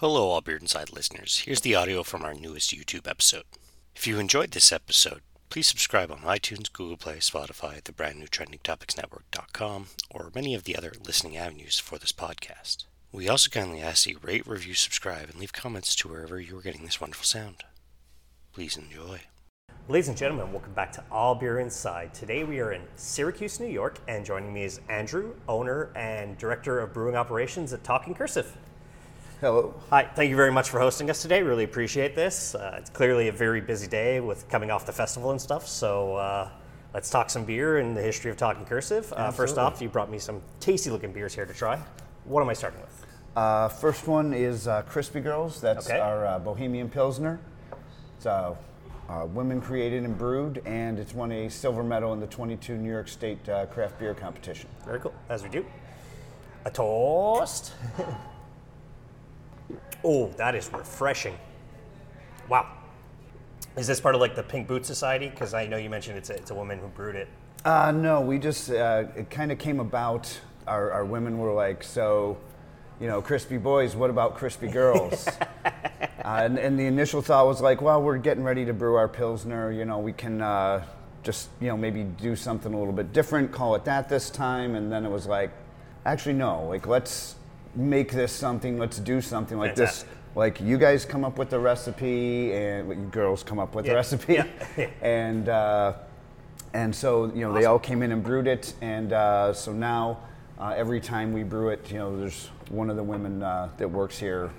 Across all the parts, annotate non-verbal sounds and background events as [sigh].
Hello, all Beer Inside listeners. Here's the audio from our newest YouTube episode. If you enjoyed this episode, please subscribe on iTunes, Google Play, Spotify, the brand new trendingtopicsnetwork.com, or many of the other listening avenues for this podcast. We also kindly ask that you rate, review, subscribe, and leave comments to wherever you are getting this wonderful sound. Please enjoy. Ladies and gentlemen, welcome back to All Beer Inside. Today we are in Syracuse, New York, and joining me is Andrew, owner and director of brewing operations at Talking Cursive. Hello. Hi, thank you very much for hosting us today. Really appreciate this. Uh, it's clearly a very busy day with coming off the festival and stuff. So uh, let's talk some beer and the history of Talking Cursive. Uh, first off, you brought me some tasty looking beers here to try. What am I starting with? Uh, first one is uh, Crispy Girls. That's Okay. our uh, Bohemian Pilsner. It's uh, uh, women created and brewed, and it's won a silver medal in the 22 New York State uh, craft beer competition. Very cool, as we do. A toast. [laughs] oh, that is refreshing. Wow. Is this part of like the Pink Boot Society? Because I know you mentioned it's a, it's a woman who brewed it. Uh, no, we just, uh, it kind of came about. Our, our women were like, so, you know, crispy boys, what about crispy girls? [laughs] uh, and, and the initial thought was like, well, we're getting ready to brew our Pilsner, you know, we can uh, just, you know, maybe do something a little bit different, call it that this time. And then it was like, actually, no, like, let's make this something, let's do something like Fantastic. this. Like, you guys come up with the recipe, and well, you girls come up with Yeah. the recipe. Yeah. [laughs] and, uh, and so, you know, they all came in and brewed it. And uh, so now, uh, every time we brew it, you know, there's one of the women uh, that works here,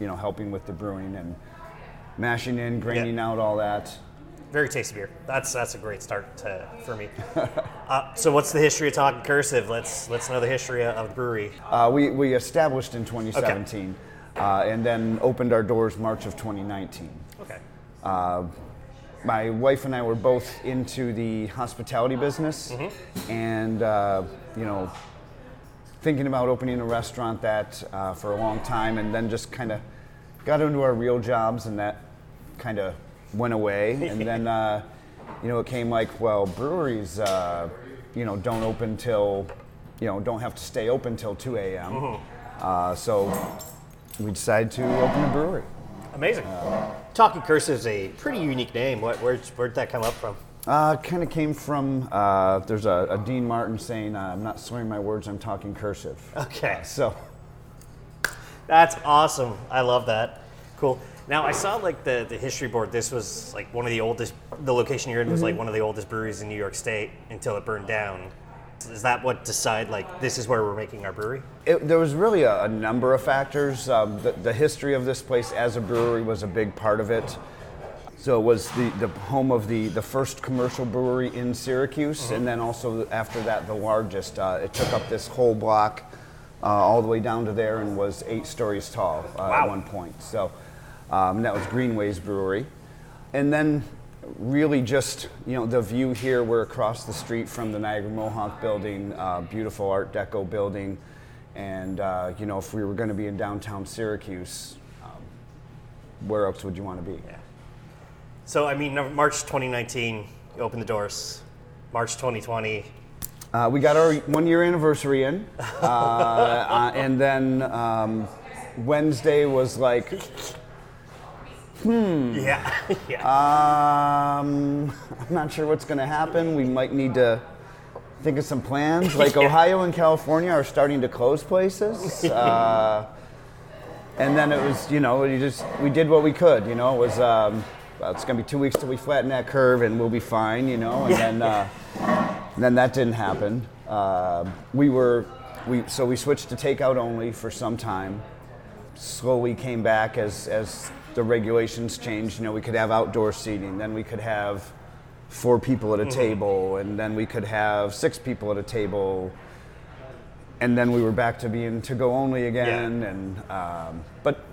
you know, helping with the brewing and mashing in, graining out all that. Very tasty beer. That's that's a great start to, for me. uh, so, what's the history of Talking Cursive? Let's let's know the history of the brewery. Uh, we, we established in 2017 uh, and then opened our doors March of 2019. Okay. Uh, my wife and I were both into the hospitality business, and uh, you know, thinking about opening a restaurant that uh, for a long time, and then just kind of got into our real jobs, and that kind of went away. [laughs] and then, uh, you know, it came like, well, breweries, uh, you know, don't open till, you know, don't have to stay open till 2 a.m. Uh, so we decided to open a brewery. Amazing. Talking Cursive is a pretty unique name. What, where'd, where'd that come up from? Uh, kind of came from uh, there's a, a Dean Martin saying, uh, "I'm not slurring my words. I'm talking cursive." Okay. So That's awesome. I love that. Cool. Now I saw like the, the history board. This was like one of the oldest. The location you're in was like one of the oldest breweries in New York State until it burned down. Is that what decide like this is where we're making our brewery? it, there was really a, a number of factors. Um, the, the history of this place as a brewery was a big part of it. So it was the, the home of the, the first commercial brewery in Syracuse, and then also after that, the largest. Uh, it took up this whole block uh, all the way down to there and was eight stories tall uh, Wow. at one point. So um, that was Greenways Brewery. And then really just, you know, the view here, we're across the street from the Niagara Mohawk building, uh, beautiful Art Deco building. And, uh, you know, if we were going to be in downtown Syracuse, um, where else would you want to be? Yeah. So I mean, March 2019, you opened the doors. March 2020, Uh, we got our one year anniversary in, uh, [laughs] uh, and then um, Wednesday was like, [laughs] yeah, [laughs] yeah. um, [laughs] I'm not sure what's going to happen. We might need to think of some plans. Like Ohio and California are starting to close places. Uh, and then it was, you know, we just we did what we could. You know, it was um, well, it's going to be two weeks till we flatten that curve, and we'll be fine. You know, and then uh, and then that didn't happen. Uh, we were we so we switched to takeout only for some time. Slowly came back as as the regulations changed. You know, we could have outdoor seating, then we could have four people at a table, and then we could have six people at a table. And then we were back to being to go only again, and um, but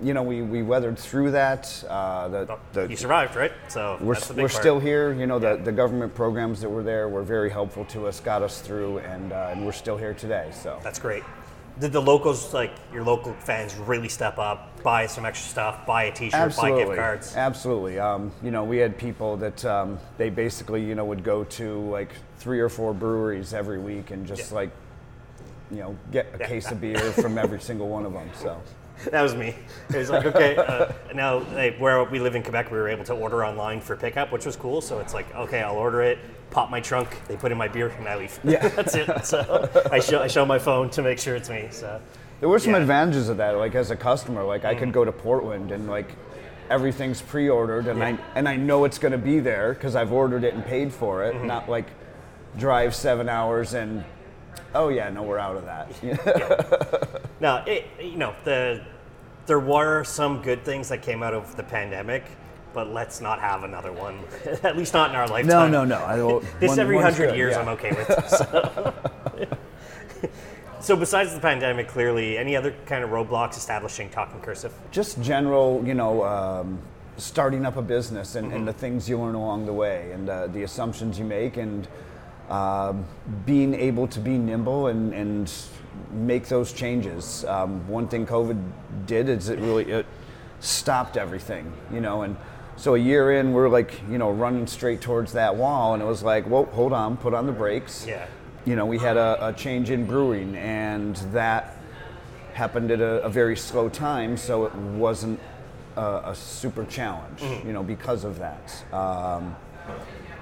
you know we, we weathered through that. Uh, the, the, you survived, right? So we're, that's the big we're still here. You know, the, the government programs that were there were very helpful to us, got us through, and, uh, and we're still here today. So That's great. Did the locals, like your local fans, really step up, buy some extra stuff, buy a T-shirt, buy gift cards? absolutely. Um, you know, we had people that um, they basically you know would go to like three or four breweries every week and just Yeah. like you know get a Yeah. case of [laughs] beer from every single one of them. So that was me. It was like, okay, uh, now like, where we live in Quebec, we were able to order online for pickup, which was cool. So it's like, okay, I'll order it, pop my trunk, they put in my beer, and I leave. Yeah. [laughs] that's it. So I show I show my phone to make sure it's me. So There were some Yeah. advantages of that. Like as a customer, like I could go to Portland and like everything's pre-ordered, and I and I know it's going to be there because I've ordered it and paid for it. Not like drive seven hours and oh yeah, no, we're out of that. Now, it, you know, the there were some good things that came out of the pandemic. But let's not have another one. [laughs] At least not in our lifetime. no, no. No. I, don't- [laughs] This one- every hundred years yeah. I'm okay with. [laughs] So. so besides the pandemic, clearly, any other kind of roadblocks establishing talking cursive? just general, you know, um, starting up a business and, and the things you learn along the way and uh, the assumptions you make and um, being able to be nimble and, and make those changes. Um, one thing COVID did is it really it stopped everything, you know, and so a year in, we're like, you know, running straight towards that wall, and it was like, well, hold on, put on the brakes. Yeah. You know, we had a, a change in brewing, and that happened at a, a very slow time, so it wasn't a, a super challenge, you know, because of that. Um,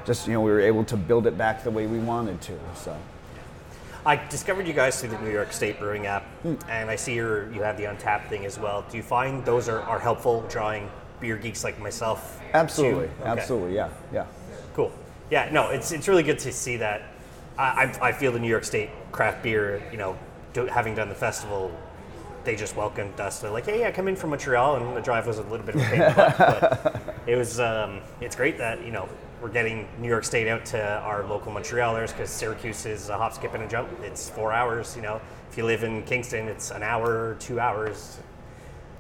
just you know, we were able to build it back the way we wanted to. So I discovered you guys through the New York State Brewing app, and I see your, you have the Untappd thing as well. Do you find those are, are helpful drawing beer geeks like myself? absolutely, Okay. absolutely, yeah, yeah. Cool. Yeah, no, it's it's really good to see that. I, I, I feel the New York State craft beer, you know, do, having done the festival, they just welcomed us. They're like, hey, yeah, come in from Montreal, and the drive was a little bit of a pain in the butt, but [laughs] it was. Um, it's great that you know we're getting New York State out to our local Montrealers because Syracuse is a hop, skip, and a jump. It's four hours. You know, if you live in Kingston, it's an hour, two hours.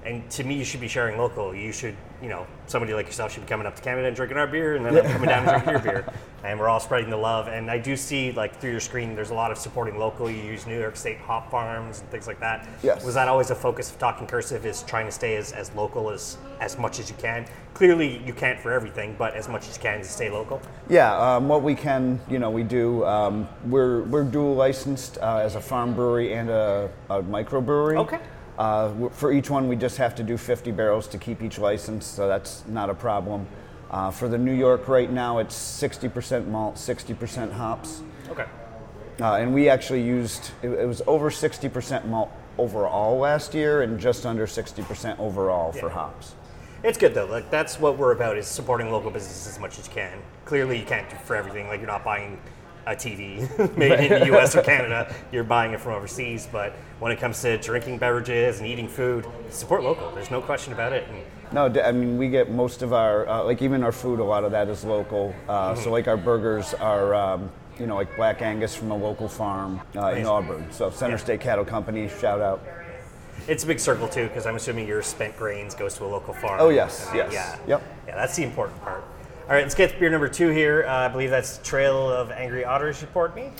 And to me, you should be sharing local. You should, you know, somebody like yourself should be coming up to Canada and drinking our beer, and then I'm coming down and drinking your beer. [laughs] And we're all spreading the love. And I do see, like, through your screen, there's a lot of supporting local. You use New York State hop farms and things like that. Yes. Was that always a focus of Talking Cursive, is trying to stay as, as local as, as much as you can? Clearly, you can't for everything, but as much as you can to stay local. Yeah, um, what we can, you know, we do. Um, we're we're dual licensed uh, as a farm brewery and a, a microbrewery. Okay. Uh, for each one, we just have to do 50 barrels to keep each license, so that's not a problem. Uh, for the New York right now, it's 60% malt, 60% hops, Okay. uh, and we actually used it, it was over 60% malt overall last year, and just under 60% overall for hops. It's good though. Like that's what we're about is supporting local businesses as much as you can. Clearly, you can't do for everything. Like you're not buying a TV [laughs] made in the U.S. or Canada. You're buying it from overseas. But when it comes to drinking beverages and eating food, support local. There's no question about it. And No, I mean we get most of our uh, like even our food. A lot of that is local. Uh, So like our burgers are. Um, you know, like Black Angus from a local farm uh, in Auburn. So Center Yeah. State Cattle Company, shout out. it's a big circle too, because I'm assuming your spent grains goes to a local farm. Oh, yes, yes. Yeah. Yep. Yeah, that's the important part. All right, let's get to beer number two here. Uh, I believe that's Trail of Angry Otters. You poured me.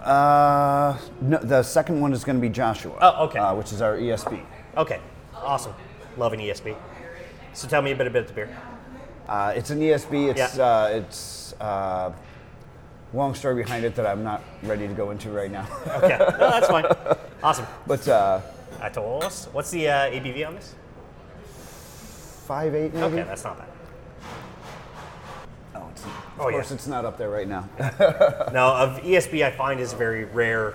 Uh, no, the second one is going to be Joshua. Oh, okay. Uh, which is our ESB. Okay, awesome. Love an ESB. So tell me a bit about the beer. Uh, it's an ESB. It's Yeah. uh, it's uh, long story behind it that I'm not ready to go into right now. [laughs] Okay, no, that's fine. Awesome. but uh, Atos. What's the uh, ABV on this? five eight maybe. Okay, that's not bad. Oh, of Oh, course, yeah. it's not up there right now. Now, of ESB, I find is a very rare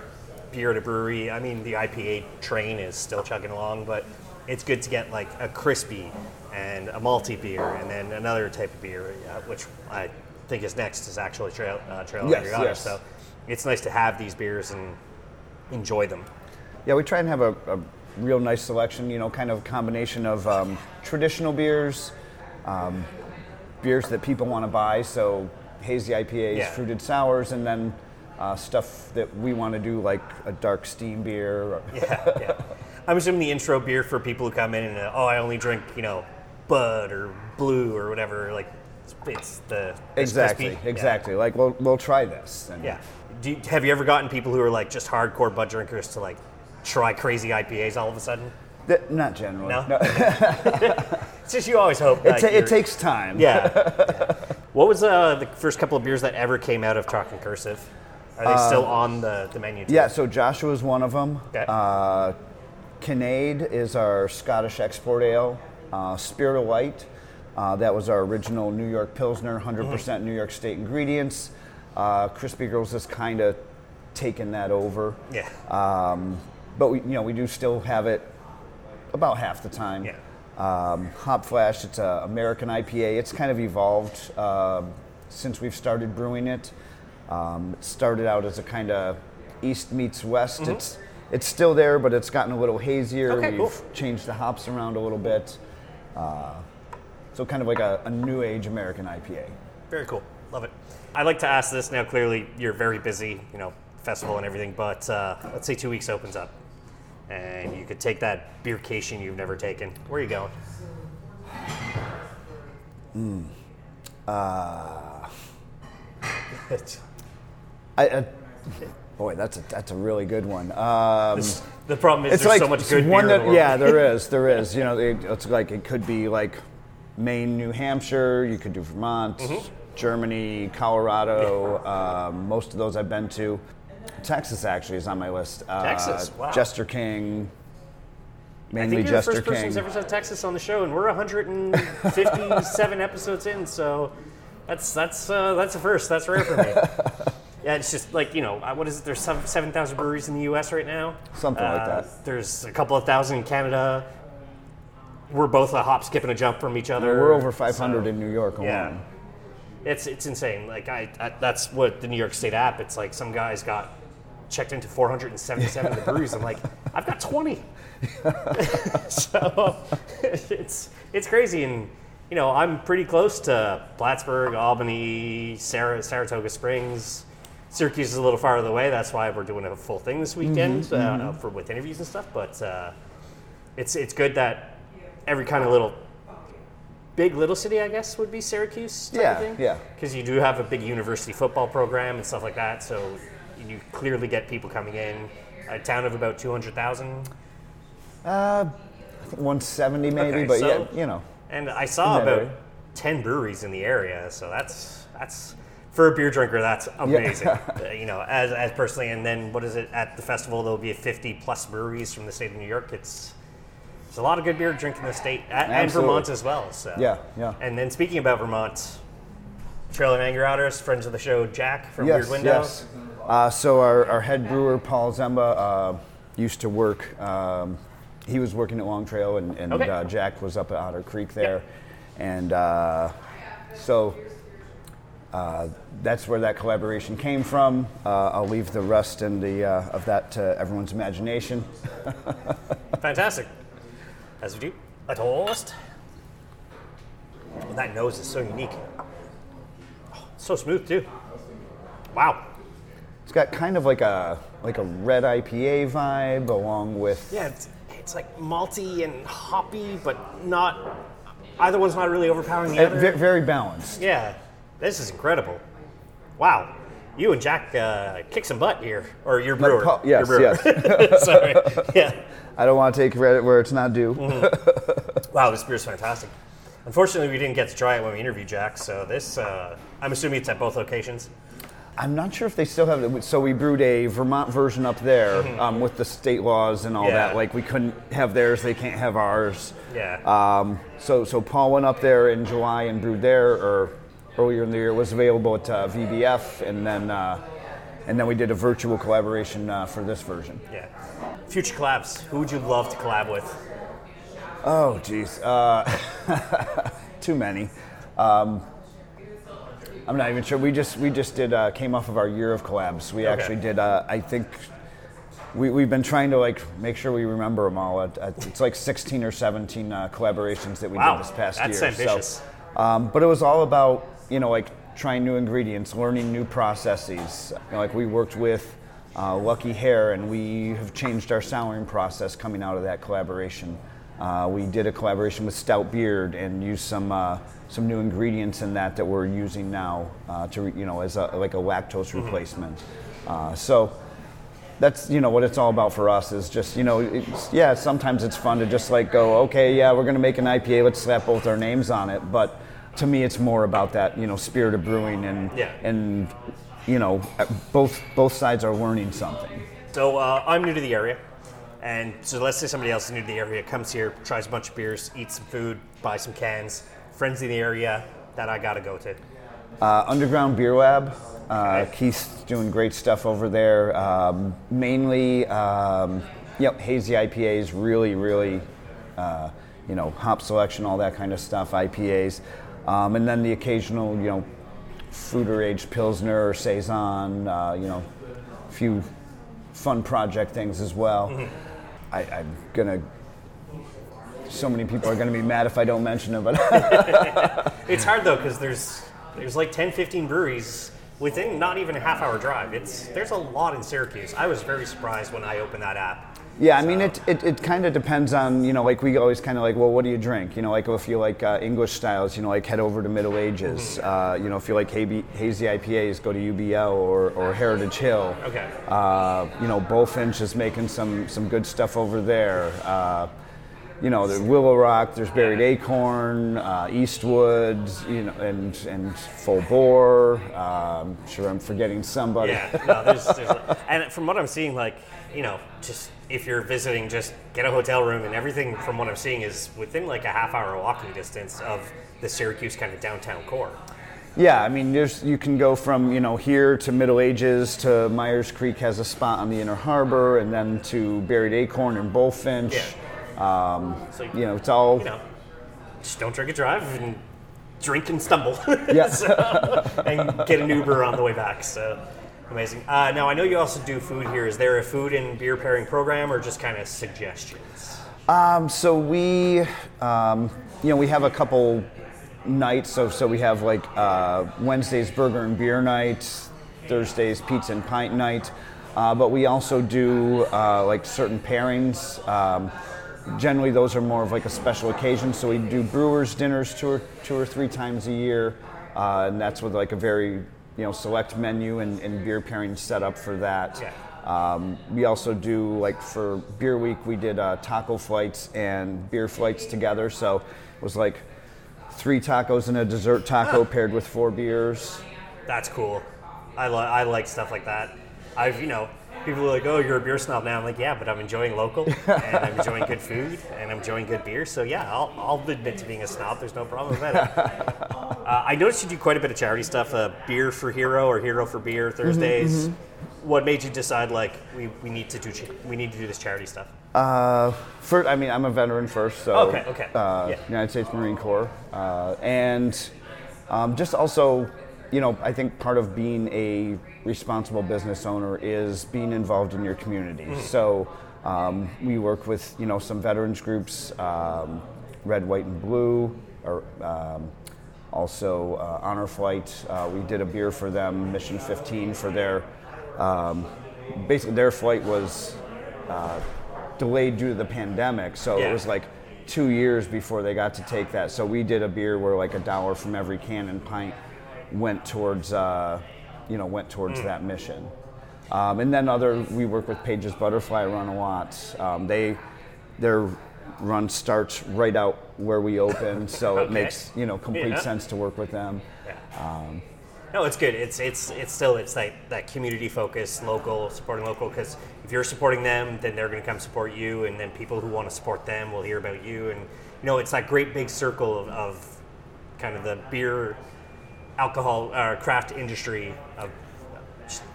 beer at a brewery. I mean, the IPA train is still chugging along, but it's good to get like a crispy and a malty beer, and then another type of beer, uh, which I think is next, is actually Trail uh, Trail Yes, yes. So it's nice to have these beers and enjoy them. Yeah, we try and have a, a real nice selection, you know, kind of combination of um, traditional beers, um, beers that people want to buy, so hazy IPAs, Yeah. fruited sours, and then uh, stuff that we want to do, like a dark steam beer. Or, [laughs] Yeah, yeah. I'm assuming the intro beer for people who come in and uh, oh, I only drink you know Bud or Blue or whatever. Like it's, it's the it's exactly, crispy. Yeah. exactly. Like, we'll, we'll try this. And Yeah. Do you, have you ever gotten people who are like just hardcore Bud drinkers to like try crazy IPAs all of a sudden? Th- not generally. No? [laughs] It's just you always hope. It, ta- it takes time. Yeah. yeah. What was uh, the first couple of beers that ever came out of Chalk and Cursive? Are they still on the, the menu? Too? Uh, Yeah, so Joshua's one of them. Okay. Uh, Kinnaid is our Scottish export ale. Uh, Spirit of Light, uh, that was our original New York Pilsner, 100% New York State ingredients. Uh, Crispy Girls has kind of taken that over. Yeah. Um, but we, you know, we do still have it about half the time. Yeah. Um, Hop Flash, it's an American IPA. It's kind of evolved um since we've started brewing it. Um, it started out as a kind of east meets west. It's it's still there, but it's gotten a little hazier. Mm-hmm. Okay, We've cool. changed the hops around a little bit. Uh, so kind of like a, a new age American IPA. Very cool. Love it. I'd like to ask this now. Clearly, you're very busy, you know, festival and everything. But uh, let's say two weeks opens up, and you could take that beercation you've never taken. Where are you going? [laughs] I, I, boy, that's a that's a really good one. Um, the problem is it's there's like so much good one beer that, yeah, there [laughs] is, there is. You know, it, it's like it could be like Maine, New Hampshire. You could do Vermont, Mm-hmm. Germany, Colorado. Um, most of those I've been to. Texas actually is on my list. Uh, Texas, wow. Jester King. I Mainly think you're the Jester first person who's ever said Texas on the show, and we're 157 [laughs] episodes in, so that's that's uh, that's a first. That's rare for me. [laughs] yeah, it's just like you know, uh, what is it? There's some 7,000 breweries in the U.S. right now. Something like Uh, that. There's a couple of thousand in Canada. We're both a hop, skip, and a jump from each other. We're over 500 so- in New York alone. Yeah. It's it's insane. Like I, I, that's what the New York State app. It's like some guys got checked into 477 of the breweries. I'm like, [laughs] I've got 20. [laughs] so it's it's crazy, and you know I'm pretty close to Plattsburgh, Albany, Sarah, Saratoga Springs. Syracuse is a little farther away. That's why we're doing a full thing this weekend Uh, for with interviews and stuff. But uh, it's it's good that every kind of little big little city, I guess, would be Syracuse. Type Yeah, of thing. yeah. Because you do have a big university football program and stuff like that, so you clearly get people coming in. A town of about two hundred thousand, Uh, I think 170 maybe, Okay, but so- yeah, you know. and I saw about area. ten breweries in the area. So that's that's for a beer drinker, that's amazing. [laughs] Uh, you know, as as personally, and then what is it at the festival? There'll be 50 plus breweries from the state of New York. It's there's a lot of good beer drinking in the state and Absolutely. Vermont as well. So Yeah, yeah. And then speaking about Vermont, Trail and Angry Otters, friends of the show, Jack from Yes, Weird Window. yes. Uh, so our, our head brewer Paul Zemba uh, used to work. Um, he was working at Long Trail, and, and Okay. uh, Jack was up at Otter Creek there, and uh, so uh, that's where that collaboration came from. Uh, I'll leave the rest and the uh, of that to everyone's imagination. [laughs] Fantastic. As we do. A toast. Oh, that nose is so unique. Oh, so smooth too. Wow. It's got kind of like a like a red IPA vibe, along with Yeah, it's, it's like malty and hoppy, but not. Either one's not really overpowering the uh, other. ve- very balanced. yeah, this is incredible. Wow. You and Jack uh, kick some butt here, or your brewer. Yes, brewer. yes. [laughs] Sorry. Yeah. I don't want to take credit where it's not due. Wow, this beer is fantastic. Unfortunately, we didn't get to try it when we interviewed Jack, so this, uh, I'm assuming it's at both locations. I'm not sure if they still have it. So we brewed a Vermont version up there um, with the state laws and all Mm-hmm. Yeah. that. Like we couldn't have theirs, they can't have ours. Yeah. Um, so so Paul went up there in July and brewed there, or earlier in the year it was available at uh, VBF, and then uh, and then we did a virtual collaboration uh, for this version. yeah. Future collabs. Who would you love to collab with? Oh geez, uh, [laughs] too many. Um, I'm not even sure. We just we just did uh, came off of our year of collabs. We Okay. actually did. Uh, I think we we've been trying to like make sure we remember them all. It's like 16 or 17 uh, collaborations that we Wow, did this past that's year. ambitious. So, um, but it was all about you know like trying new ingredients, learning new processes. You know, like we worked with. Uh, Lucky Hare, and we have changed our souring process coming out of that collaboration. Uh, we did a collaboration with Stoutbeard and used some uh, some new ingredients in that that we're using now uh, to re- you know as a, like a lactose replacement. Uh, so that's you know what it's all about for us is just you know it's, yeah sometimes it's fun to just like go okay yeah we're gonna make an IPA let's slap both our names on it but to me it's more about that you know spirit of brewing and Yeah. and you know both both sides are learning something. So uh, I'm new to the area. And so let's say somebody else is new to the area, comes here, tries a bunch of beers, eats some food, buys some cans, friends in the area that I gotta go to. Uh, Underground Beer Lab. Uh, Okay. Keith's doing great stuff over there. Um, mainly, um, yep, hazy IPAs. Really, really, uh, you know, hop selection, all that kind of stuff. IPAs, um, and then the occasional, you know, fruiter aged pilsner or saison. Uh, you know, a few fun project things as well. I, I'm gonna. So many people are gonna be mad if I don't mention it, but [laughs] It's hard though because there's there's like 10, 15 breweries within not even a half hour drive. It's there's a lot in Syracuse. I was very surprised when I opened that app. Yeah, I mean, it, it, it kind of depends on, you know, like we always kind of like, well, what do you drink? You know, like if you like uh, English styles, you know, like head over to Middle Ages. Uh, you know, if you like hazy, hazy IPAs, go to UBL or, or Heritage Hill. Okay. Uh, you know, Bullfinch is making some, some good stuff over there. Uh, you know, there's Willow Rock, there's Buried Acorn, uh, Eastwood, you know, and, and Full Bore. Um, sure I'm forgetting somebody. Yeah, no, there's, there's [laughs] and from what I'm seeing, like you know, just if you're visiting, just get a hotel room, and everything from what I'm seeing is within like a half hour walking distance of the Syracuse kind of downtown core. Yeah, I mean, there's you can go from you know here to Middle Ages to Meier's Creek has a spot on the Inner Harbor, and then to Buried Acorn and Bullfinch. Um, So you know, it's all you know, just don't drink and drive and drink and stumble. [laughs] Yeah. So, and get an Uber on the way back. So amazing. Uh, now I know you also do food here. Is there a food and beer pairing program, or just kind of suggestions? Um, so we, um, you know, we have a couple nights. So so we have like uh, Wednesdays burger and beer night, Thursdays pizza and pint night, uh, but we also do uh, like certain pairings. Um, generally, those are more of like a special occasion. So we do brewers dinners two or two or three times a year, uh, and that's with like a very you know select menu and, and beer pairing set up for that. Yeah. Um, we also do like for beer week we did uh, taco flights and beer flights together so it was like three tacos and a dessert taco paired with four beers That's cool. I, li- I like stuff like that. I've, you know, people are like, oh, you're a beer snob now. I'm like, yeah, but I'm enjoying local [laughs] and I'm enjoying good food and I'm enjoying good beer. So, yeah, I'll, I'll admit to being a snob. There's no problem with that. [laughs] uh, I noticed you do quite a bit of charity stuff uh, Beer for Hero or Hero for Beer Thursdays. What made you decide, like, we, we, need to do ch- we need to do this charity stuff? uh, first i mean i'm a veteran first so Okay, okay, uh, yeah. united states marine corps uh, and um, just also you know i think part of being a responsible business owner is being involved in your community Mm-hmm. so um, we work with you know some veterans groups um, red white and blue or um, also uh, honor flight uh, we did a beer for them mission 15 for their um, basically their flight was uh, delayed due to the pandemic so Yeah. it was like two years before they got to take that. So we did a beer where like a dollar from every can and pint went towards uh, you know went towards that mission. Um, and then other we work with Paige's Butterfly Run a lot. Um, they their run starts right out where we open so it makes you know complete Yeah. sense to work with them No, it's good. It's it's it's still it's like that community focus, local supporting local. Because if you're supporting them, then they're going to come support you, and then people who want to support them will hear about you, and you know it's that great big circle of, of kind of the beer, alcohol, uh, craft industry of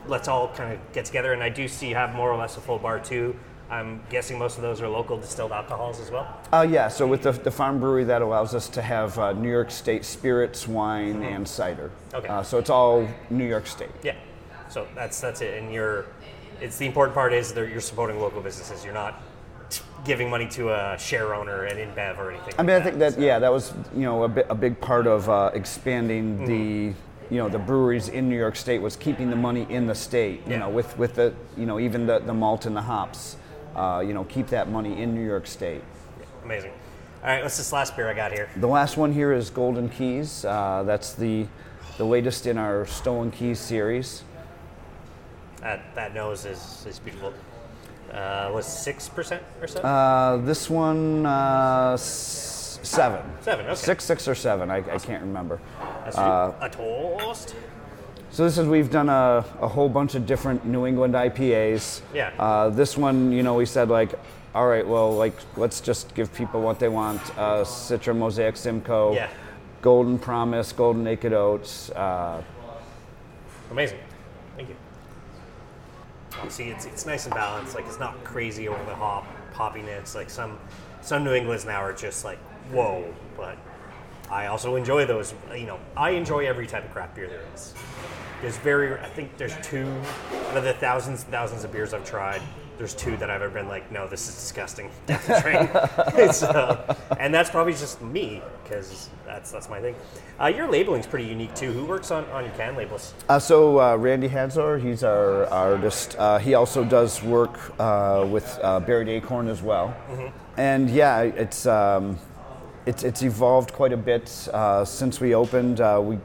let's all kind of get together. And I do see you have more or less a full bar too. I'm guessing most of those are local distilled alcohols as well. Uh, yeah, so with the, the farm brewery, that allows us to have uh, New York State spirits, wine, and cider. Okay. Uh, so it's all New York State. Yeah. So that's that's it. And you're, it's the important part is that you're supporting local businesses. You're not giving money to a share owner at InBev or anything. I mean, I think that yeah, that was you know a, bit, a big part of uh, expanding Mm-hmm. the you know the breweries in New York State was keeping the money in the state. You Yeah. know, with with the you know even the, the malt and the hops, uh, you know, keep that money in New York State. Amazing. All right, what's this last beer I got here? The last one here is Golden Keys. Uh, that's the the latest in our Stolen Keys series. That that nose is is beautiful. Uh, was six percent or so? Uh, this one uh, s- seven. Seven, okay. Six, six or seven. I, I can't remember. That's uh, a toast. So this is we've done a, a whole bunch of different New England IPAs. Yeah. Uh, this one, you know, we said like all right, well, like let's just give people what they want. Uh, Citra Mosaic Simcoe, Yeah. Golden Promise, Golden Naked Oats. Uh, Amazing. Thank you. Oh, see, it's, it's nice and balanced. Like it's not crazy over the hop hoppiness. Like some some New Englands now are just like whoa. But I also enjoy those. You know, I enjoy every type of craft beer there is. There's very, I think there's two out of the thousands and thousands of beers I've tried. There's two that I've ever been like, no, this is disgusting. [laughs] Death [laughs] so, and that's probably just me because that's that's my thing. Uh, your labeling's pretty unique too. Who works on, on your can labels? Uh, so uh, Randy Hansor, he's our artist. Uh, he also does work uh, with uh, Buried Acorn as well. And yeah, it's um, it's it's evolved quite a bit uh, since we opened. Uh, we,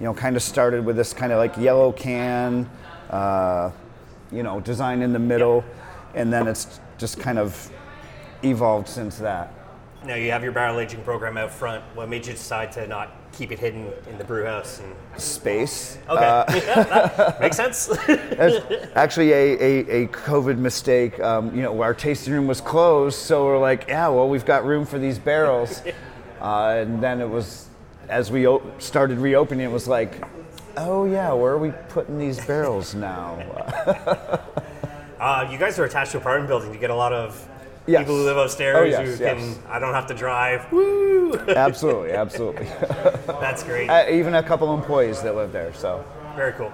you know, kind of started with this kind of like yellow can, uh, you know, design in the middle, and then it's just kind of evolved since that. Now you have your barrel aging program out front. What made you decide to not keep it hidden in the brew house? And, Space. okay, [laughs] Yeah, makes sense. [laughs] Actually a, a, a COVID mistake. Um, you know, our tasting room was closed, so we're like, yeah, well, we've got room for these barrels. [laughs] Uh, and then it was, as we o- started reopening, it was like, oh yeah, where are we putting these barrels now? [laughs] uh, you guys are attached to a apartment building. You get a lot of Yes. people who live upstairs Oh, yes, who can. I don't have to drive. Woo! [laughs] absolutely, absolutely. [laughs] That's great. Uh, even a couple employees that live there. So Very cool.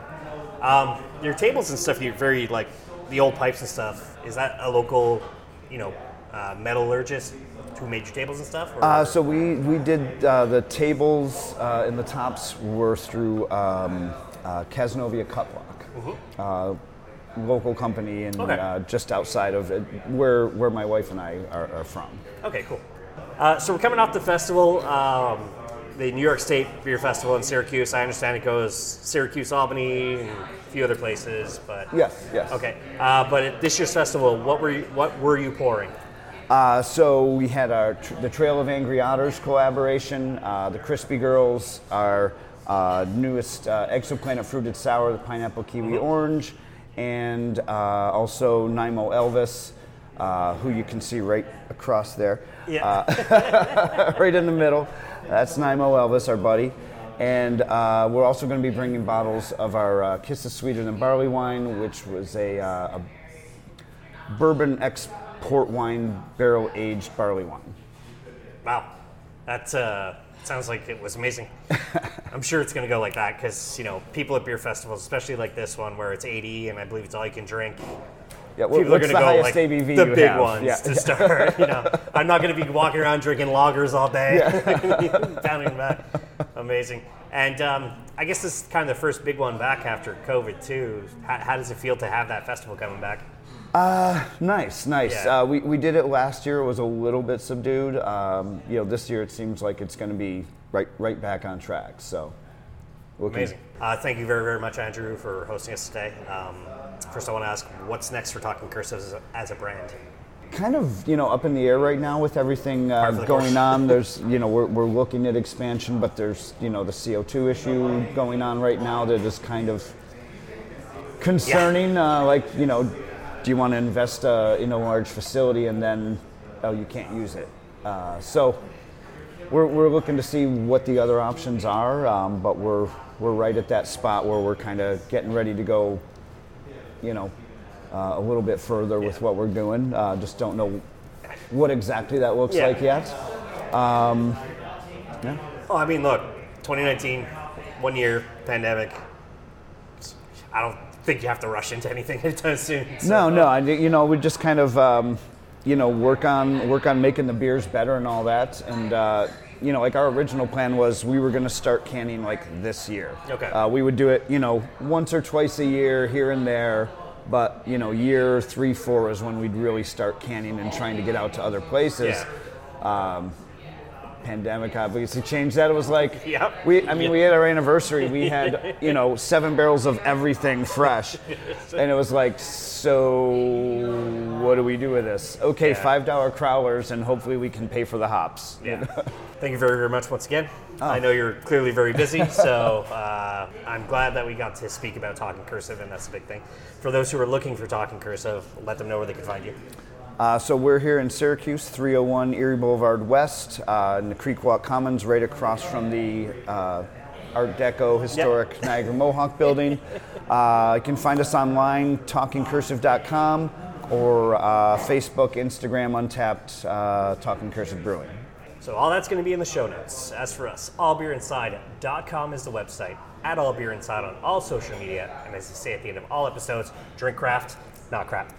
Um, your tables and stuff. You're very like the old pipes and stuff. Is that a local, you know, uh, metallurgist made your tables and stuff? Uh, so we we did uh, the tables uh, and the tops were through um, uh, Cazenovia Cutlock, uh, local company and Okay. uh, just outside of it, where where my wife and I are, are from. Okay, cool. Uh, so we're coming off the festival, um, the New York State Beer Festival in Syracuse. I understand it goes Syracuse, Albany, and a few other places. But Yes, yes. Okay, uh, but at this year's festival, what were you, what were you pouring? Uh, so we had our the Trail of Angry Otters collaboration, uh, the Crispy Girls, our uh, newest uh, Exoplanet Fruited Sour, the Pineapple Kiwi Orange, and uh, also Nimo Elvis, uh, who you can see right across there, Yeah. [laughs] right in the middle. That's Nimo Elvis, our buddy. And uh, we're also going to be bringing bottles of our uh, Kisses Sweeter Than Barley wine, which was a, uh, a bourbon export wine barrel aged barley wine. wow, that uh, sounds like it was amazing. [laughs] I'm sure it's going to go like that because you know people at beer festivals, especially like this one where it's 80 and I believe it's all you can drink. Yeah, what- People are what's going to the go highest like ABV the big have? ones Yeah. to start. you know, [laughs] I'm not going to be walking around drinking lagers all day, down and back. Amazing. And um, I guess this is kind of the first big one back after COVID too. How, how does it feel to have that festival coming back? Nice, nice. Yeah. Uh, we, we did it last year. It was a little bit subdued. Um, you know, this year it seems like it's going to be right right back on track. So, looking- Amazing. Uh, thank you very, very much, Andrew, for hosting us today. Um, first, I want to ask, what's next for Talking Cursive as a, as a brand? Kind of, you know, up in the air right now with everything uh, Par for the going on. There's, [laughs] you know, we're, we're looking at expansion, but there's, you know, the CO2 issue going on right now that is kind of concerning. Uh, like, you know, do you want to invest uh, in a large facility and then, oh, you can't use it? Uh, so, we're, we're looking to see what the other options are, um, but we're we're right at that spot where we're kind of getting ready to go, you know, uh, a little bit further with what we're doing. Uh, just don't know what exactly that looks Yeah. like yet. Um, yeah. Oh, I mean, look, 2019, one year pandemic. I don't think you have to rush into anything [laughs] anytime soon. so- No, no, I, you know, we just kind of, um, you know, work on work on making the beers better and all that, and uh, you know, like our original plan was we were going to start canning like this year. Okay. Uh, we would do it, you know, once or twice a year here and there, but you know, year three, four is when we'd really start canning and trying to get out to other places. Um, pandemic obviously changed that. It was like, [laughs] Yep. we, I mean, we had our anniversary. We had, [laughs] you know, seven barrels of everything fresh, and it was like, so what do we do with this? Okay, Yeah. five dollar crowlers, and hopefully we can pay for the hops. Yeah. Thank you very, very much once again. I know you're clearly very busy, [laughs] so uh, I'm glad that we got to speak about Talking Cursive, and that's a big thing. For those who are looking for Talking Cursive, let them know where they can find you. Uh, so we're here in Syracuse, 301 Erie Boulevard West, uh, in the Creekwalk Commons, right across from the uh, Art Deco historic Niagara Mohawk building. [laughs] Uh, you can find us online, talkingcursive.com, or uh, Facebook, Instagram, Untappd, uh, Talking Cursive Brewing. So all that's going to be in the show notes. As for us, allbeerinside.com is the website. At All Beer Inside on all social media, and as I say at the end of all episodes, drink craft, not crap.